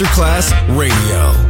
Masterclass Radio,